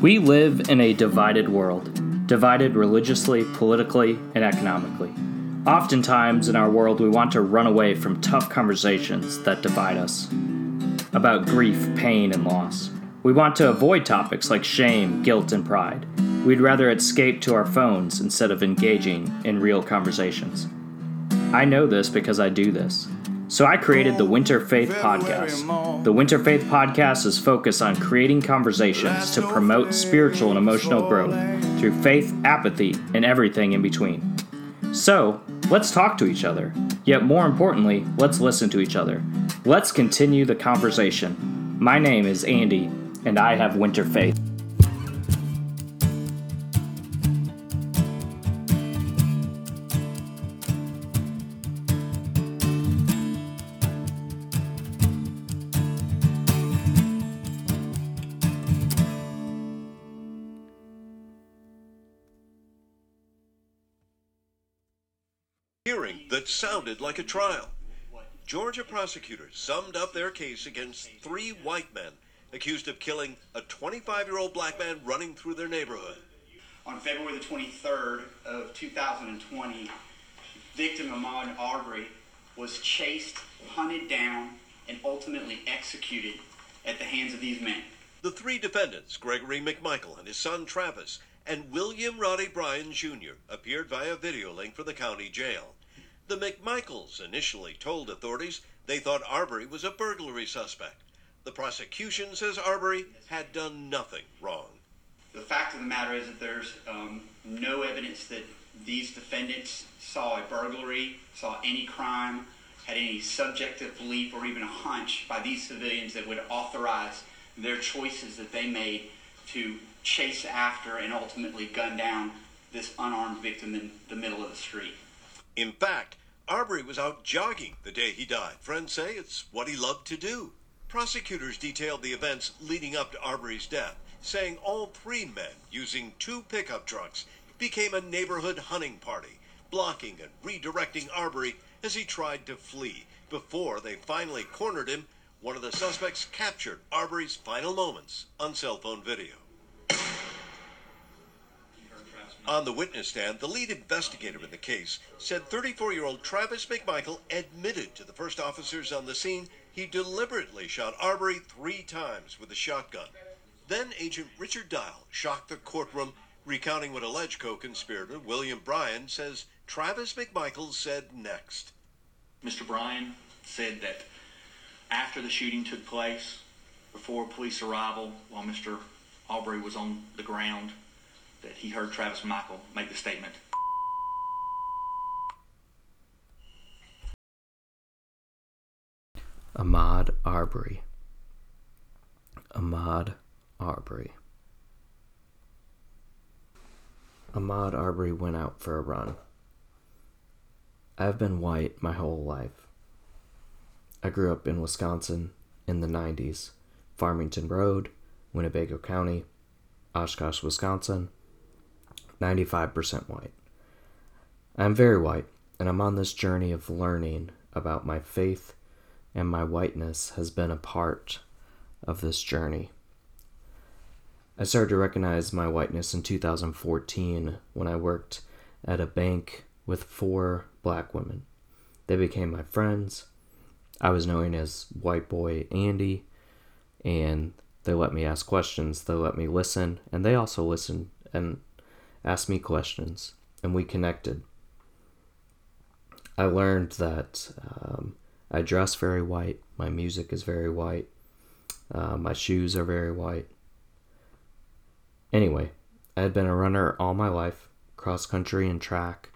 We live in a divided world, divided religiously, politically, and economically. Oftentimes in our world, we want to run away from tough conversations that divide us about grief, pain, and loss. We want to avoid topics like shame, guilt, and pride. We'd rather escape to our phones instead of engaging in real conversations. I know this because I do this. So I created the Winter Faith Podcast. The Winter Faith Podcast is focused on creating conversations to promote spiritual and emotional growth through faith, apathy, and everything in between. So, let's talk to each other. Yet more importantly, let's listen to each other. Let's continue the conversation. My name is Andy, and I have Winter Faith. Hearing that sounded like a trial. Georgia prosecutors summed up their case against three white men accused of killing a 25 year old black man running through their neighborhood. On February the 23rd of 2020, victim Ahmaud Arbery was chased, hunted down, and ultimately executed at the hands of these men. The three defendants, Gregory McMichael and his son Travis, and William Roddy Bryan Jr., appeared via video link from the county jail. The McMichaels initially told authorities they thought Arbery was a burglary suspect. The prosecution says Arbery had done nothing wrong. The fact of the matter is that there's um, no evidence that these defendants saw a burglary, saw any crime, had any subjective belief or even a hunch by these civilians that would authorize their choices that they made to chase after and ultimately gun down this unarmed victim in the middle of the street. In fact, Arbery was out jogging the day he died. Friends say it's what he loved to do. Prosecutors detailed the events leading up to Arbery's death, saying all three men using two pickup trucks became a neighborhood hunting party, blocking and redirecting Arbery as he tried to flee. Before they finally cornered him, one of the suspects captured Arbery's final moments on cell phone video. On the witness stand, the lead investigator in the case said 34 year old Travis McMichael admitted to the first officers on the scene he deliberately shot Arbery three times with a shotgun. Then Agent Richard Dial shocked the courtroom, recounting what alleged co conspirator William Bryan says Travis McMichael said next. Mr. Bryan said that after the shooting took place, before police arrival, while Mr. Arbery was on the ground, that he heard Travis McMichael make the statement. Ahmaud Arbery. Ahmaud Arbery. Ahmaud Arbery went out for a run. I've been white my whole life. I grew up in Wisconsin in the 90s, Farmington Road, Winnebago County, Oshkosh, Wisconsin, 95% white. I'm very white, and I'm on this journey of learning about my faith, and my whiteness has been a part of this journey. I started to recognize my whiteness in 2014 when I worked at a bank with four black women. They became my friends. I was known as White Boy Andy, and they let me ask questions, they let me listen, and they also listened and asked me questions, and we connected. I learned that um, I dress very white, my music is very white, uh, my shoes are very white. Anyway, I had been a runner all my life, cross country and track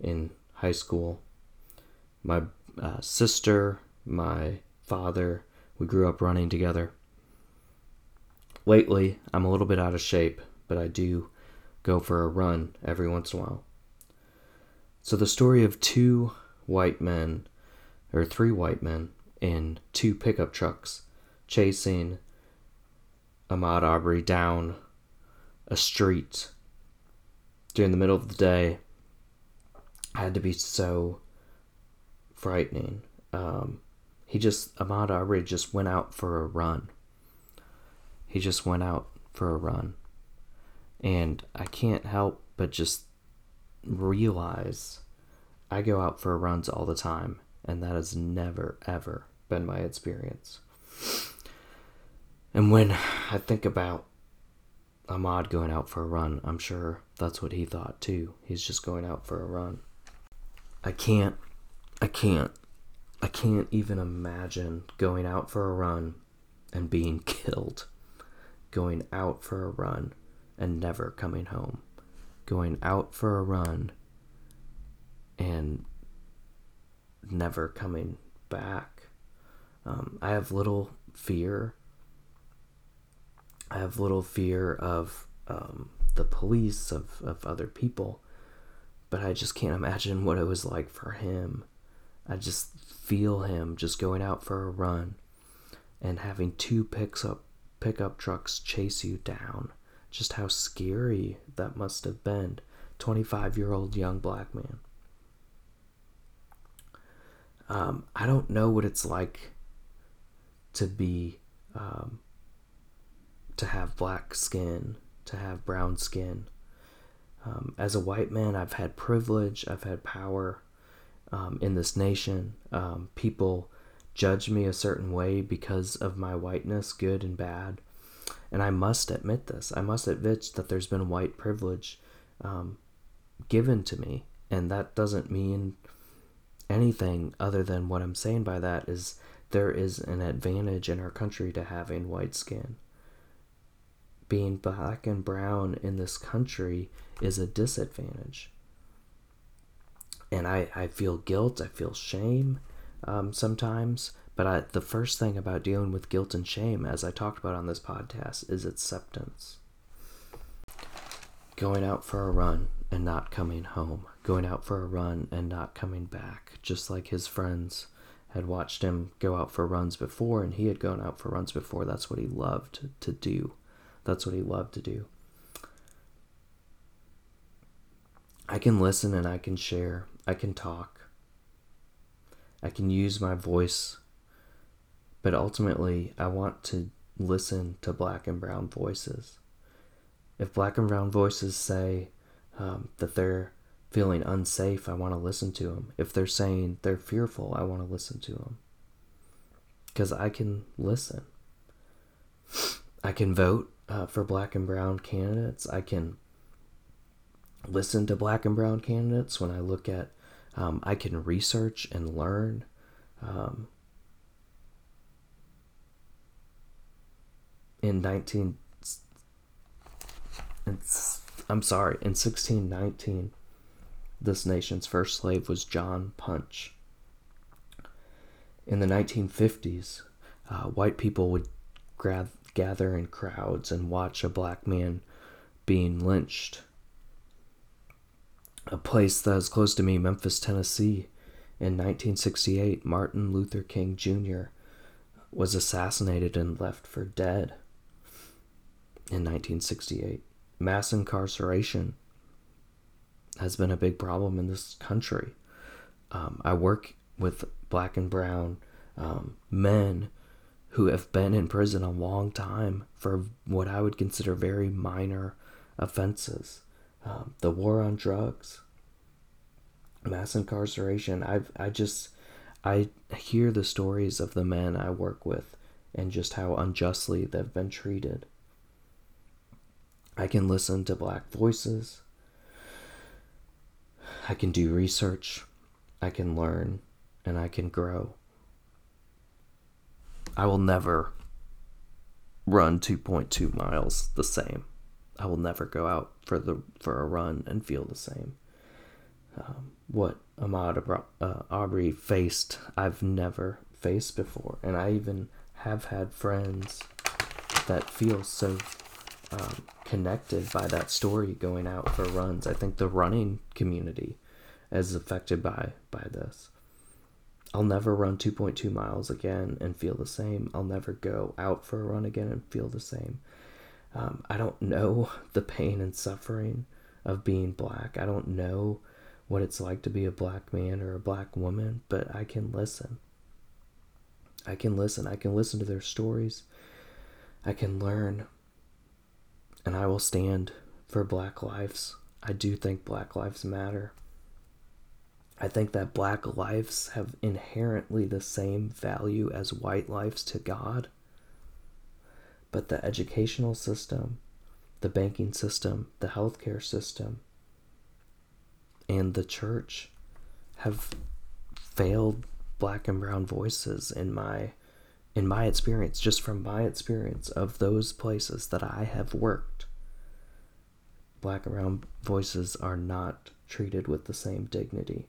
in high school. My uh, sister, my father, we grew up running together. Lately, I'm a little bit out of shape, but I do go for a run every once in a while. So, the story of two white men, or three white men, in two pickup trucks chasing Ahmaud Arbery down a street during the middle of the day had to be so frightening. Um, he just, Ahmaud Arbery just went out for a run. He just went out for a run. And I can't help but just realize I go out for runs all the time, and that has never, ever been my experience. And when I think about Ahmaud going out for a run, I'm sure that's what he thought too. He's just going out for a run. I can't, I can't, I can't even imagine going out for a run and being killed. Going out for a run and never coming home. Going out for a run and never coming back. Um, I have little fear. I have little fear of um, the police, of, of other people, but I just can't imagine what it was like for him. I just feel him just going out for a run and having two picks up pickup trucks chase you down. Just how scary that must have been. 25 year old young black man. Um, I don't know what it's like to be, um, to have black skin, to have brown skin. Um, as a white man, I've had privilege, I've had power um, in this nation. Um, people judge me a certain way because of my whiteness, good and bad. And I must admit this. I must admit that there's been white privilege um, given to me. And that doesn't mean anything other than what I'm saying by that is there is an advantage in our country to having white skin. Being black and brown in this country is a disadvantage. And I, I feel guilt, I feel shame um, sometimes. But I, the first thing about dealing with guilt and shame, as I talked about on this podcast, is acceptance. Going out for a run and not coming home. Going out for a run and not coming back. Just like his friends had watched him go out for runs before, and he had gone out for runs before. That's what he loved to do. That's what he loved to do. I can listen and I can share. I can talk. I can use my voice. But ultimately, I want to listen to black and brown voices. If black and brown voices say um, that they're feeling unsafe, I want to listen to them. If they're saying they're fearful, I want to listen to them. Because I can listen. I can vote uh, for black and brown candidates. I can listen to black and brown candidates when I look at, um, I can research and learn. Um, in 19 I'm sorry, in 1619 this nation's first slave was John Punch. In the 1950s, uh, white people would gather in crowds and watch a black man being lynched. A place that is close to me, Memphis, Tennessee, in 1968, Martin Luther King Jr. was assassinated and left for dead in 1968. Mass incarceration has been a big problem in this country. Um, I work with black and brown um, men who have been in prison a long time for what I would consider very minor offenses. Um, the war on drugs, mass incarceration. I I just I hear the stories of the men I work with and just how unjustly they've been treated. I can listen to black voices. I can do research. I can learn and I can grow. I will never run 2.2 miles the same. I will never go out for the for a run and feel the same. Um, what Ahmaud uh, Aubrey faced, I've never faced before, and I even have had friends that feel so um, connected by that story going out for runs. I think the running community is affected by by this. I'll never run 2.2 miles again and feel the same. I'll never go out for a run again and feel the same. Um, I don't know the pain and suffering of being black. I don't know what it's like to be a black man or a black woman, but I can listen. I can listen. I can listen to their stories. I can learn and I will stand for black lives. I do think black lives matter. I think that black lives have inherently the same value as white lives to God. But the educational system, the banking system, the healthcare system, and the church have failed black and brown voices in my in my experience just from my experience of those places that I have worked black and brown voices are not treated with the same dignity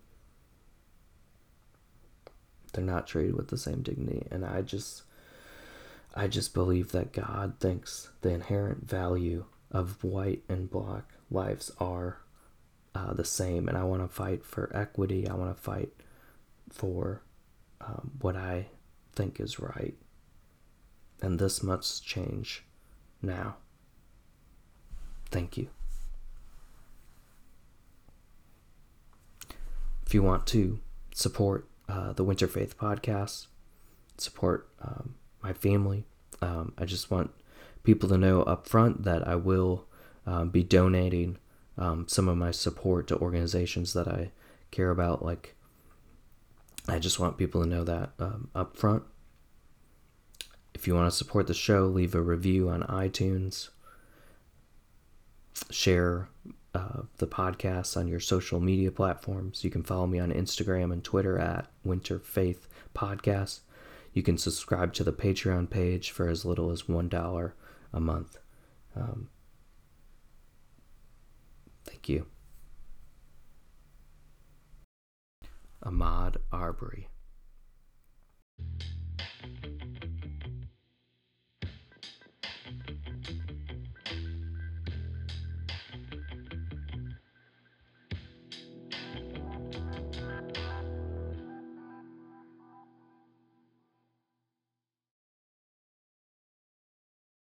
they're not treated with the same dignity and I just I just believe that God thinks the inherent value of white and black lives are uh, the same, and I want to fight for equity. I want to fight for um, what I think is right. And this must change now. Thank you. If you want to support uh, the Winter Faith podcast, support um, my family, um, I just want people to know up front that I will um, be donating um, some of my support to organizations that I care about. Like, I just want people to know that um, up front. If you want to support the show, leave a review on iTunes. Share uh, the podcast on your social media platforms. You can follow me on Instagram and Twitter at Winter Faith Podcast. You can subscribe to the Patreon page for as little as $1 a month. Um, Thank you. Ahmaud Arbery.